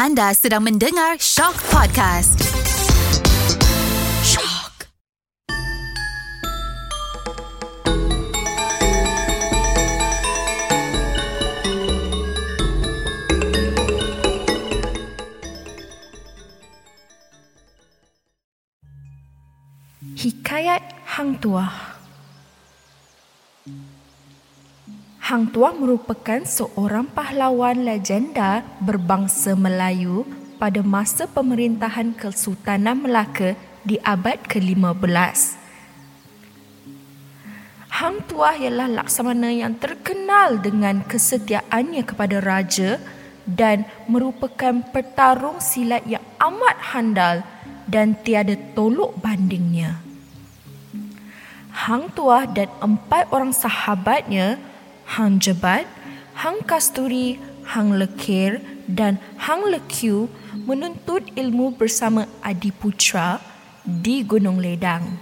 Anda sedang mendengar Shock Podcast. Shock. Hikayat Hang Tuah Hang Tuah merupakan seorang pahlawan legenda berbangsa Melayu pada masa pemerintahan Kesultanan Melaka di abad ke-15. Hang Tuah ialah laksamana yang terkenal dengan kesetiaannya kepada raja dan merupakan petarung silat yang amat handal dan tiada tolok bandingnya. Hang Tuah dan empat orang sahabatnya, Hang Jebat, Hang Kasturi, Hang Lekir dan Hang Lekiu menuntut ilmu bersama Adiputra di Gunung Ledang.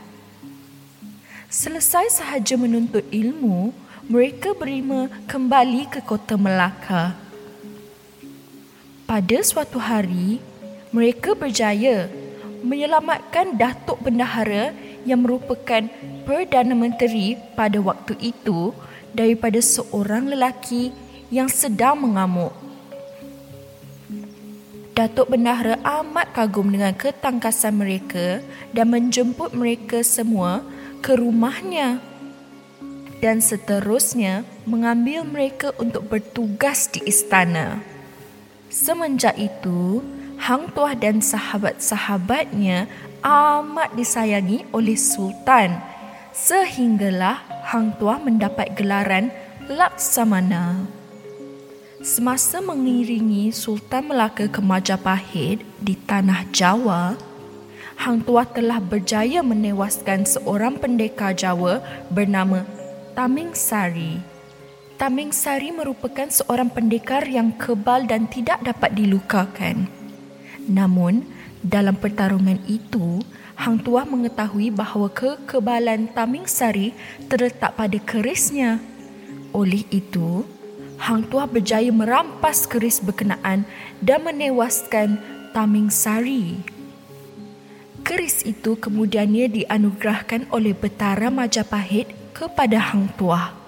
Selesai sahaja menuntut ilmu, mereka berima kembali ke kota Melaka. Pada suatu hari, mereka berjaya menyelamatkan Datuk Bendahara yang merupakan Perdana Menteri pada waktu itu daripada seorang lelaki yang sedang mengamuk. Datuk Bendahara amat kagum dengan ketangkasan mereka dan menjemput mereka semua ke rumahnya dan seterusnya mengambil mereka untuk bertugas di istana. Semenjak itu, Hang Tuah dan sahabat-sahabatnya amat disayangi oleh Sultan sehinggalah Hang Tuah mendapat gelaran Laksamana. Semasa mengiringi Sultan Melaka ke Majapahit di tanah Jawa, Hang Tuah telah berjaya menewaskan seorang pendekar Jawa bernama Taming Sari. Taming Sari merupakan seorang pendekar yang kebal dan tidak dapat dilukakan. Namun, dalam pertarungan itu, Hang Tuah mengetahui bahawa kekebalan Taming Sari terletak pada kerisnya. Oleh itu, Hang Tuah berjaya merampas keris berkenaan dan menewaskan Taming Sari. Keris itu kemudiannya dianugerahkan oleh Betara Majapahit kepada Hang Tuah.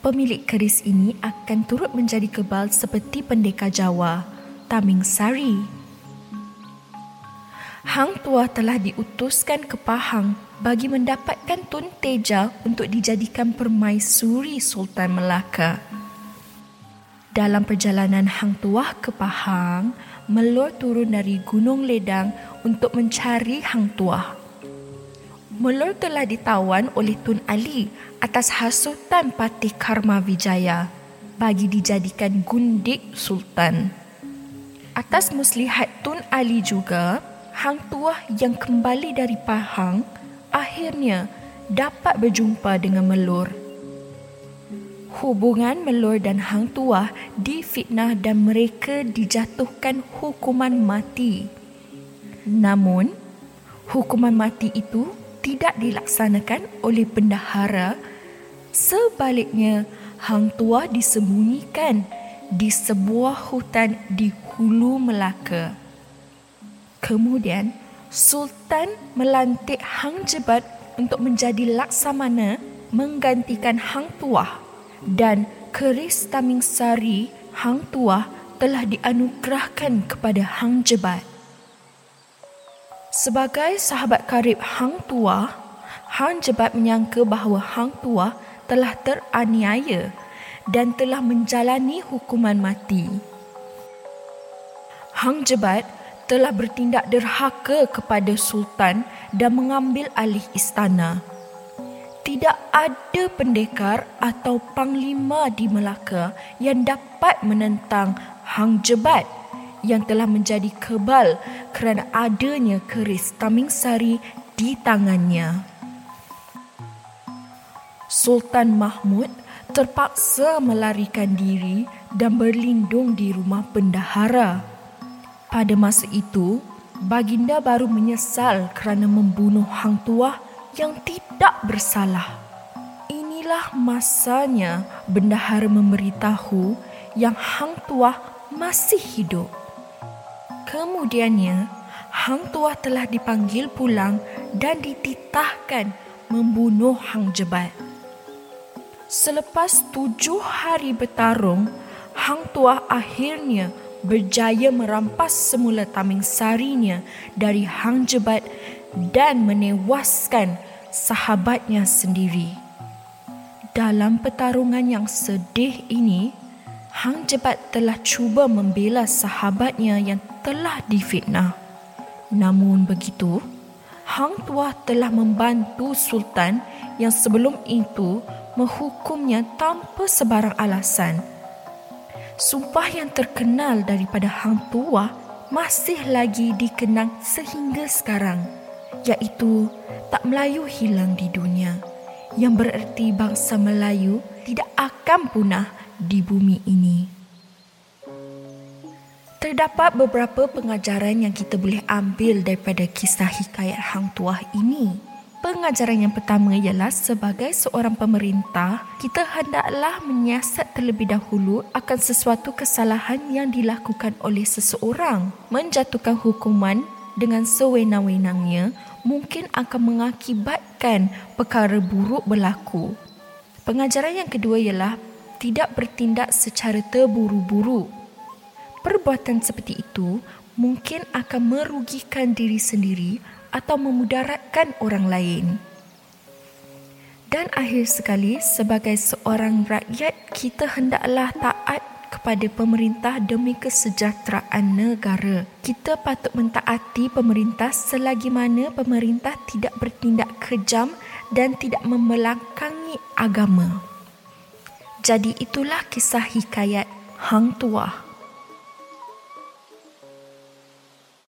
Pemilik keris ini akan turut menjadi kebal seperti pendekar Jawa, Taming Sari. Hang Tuah telah diutuskan ke Pahang bagi mendapatkan Tun Teja untuk dijadikan permaisuri Sultan Melaka. Dalam perjalanan Hang Tuah ke Pahang, Melor turun dari Gunung Ledang untuk mencari Hang Tuah. Melor telah ditawan oleh Tun Ali atas hasutan Patih Karma Wijaya bagi dijadikan gundik Sultan. Atas muslihat Tun Ali juga, Hang Tuah yang kembali dari Pahang akhirnya dapat berjumpa dengan Melor hubungan Melor dan Hang Tuah difitnah dan mereka dijatuhkan hukuman mati. Namun, hukuman mati itu tidak dilaksanakan oleh bendahara. Sebaliknya, Hang Tuah disembunyikan di sebuah hutan di Hulu Melaka. Kemudian, Sultan melantik Hang Jebat untuk menjadi laksamana menggantikan Hang Tuah dan keris Taming Sari Hang Tuah telah dianugerahkan kepada Hang Jebat. Sebagai sahabat karib Hang Tuah, Hang Jebat menyangka bahawa Hang Tuah telah teraniaya dan telah menjalani hukuman mati. Hang Jebat telah bertindak derhaka kepada Sultan dan mengambil alih istana tidak ada pendekar atau panglima di Melaka yang dapat menentang Hang Jebat yang telah menjadi kebal kerana adanya keris Taming Sari di tangannya. Sultan Mahmud terpaksa melarikan diri dan berlindung di rumah bendahara. Pada masa itu, baginda baru menyesal kerana membunuh Hang Tuah yang tidak bersalah. Inilah masanya bendahara memberitahu yang Hang Tuah masih hidup. Kemudiannya, Hang Tuah telah dipanggil pulang dan dititahkan membunuh Hang Jebat. Selepas tujuh hari bertarung, Hang Tuah akhirnya berjaya merampas semula tameng sarinya dari Hang Jebat dan menewaskan sahabatnya sendiri. Dalam pertarungan yang sedih ini, Hang Jebat telah cuba membela sahabatnya yang telah difitnah. Namun begitu, Hang Tuah telah membantu Sultan yang sebelum itu menghukumnya tanpa sebarang alasan. Sumpah yang terkenal daripada Hang Tuah masih lagi dikenang sehingga sekarang, iaitu tak Melayu hilang di dunia yang bererti bangsa Melayu tidak akan punah di bumi ini. Terdapat beberapa pengajaran yang kita boleh ambil daripada kisah hikayat Hang Tuah ini. Pengajaran yang pertama ialah sebagai seorang pemerintah, kita hendaklah menyiasat terlebih dahulu akan sesuatu kesalahan yang dilakukan oleh seseorang. Menjatuhkan hukuman dengan sewenang-wenangnya mungkin akan mengakibatkan perkara buruk berlaku. Pengajaran yang kedua ialah tidak bertindak secara terburu-buru. Perbuatan seperti itu mungkin akan merugikan diri sendiri atau memudaratkan orang lain. Dan akhir sekali, sebagai seorang rakyat, kita hendaklah taat kepada pemerintah demi kesejahteraan negara. Kita patut mentaati pemerintah selagi mana pemerintah tidak bertindak kejam dan tidak membelakangi agama. Jadi itulah kisah hikayat Hang Tuah.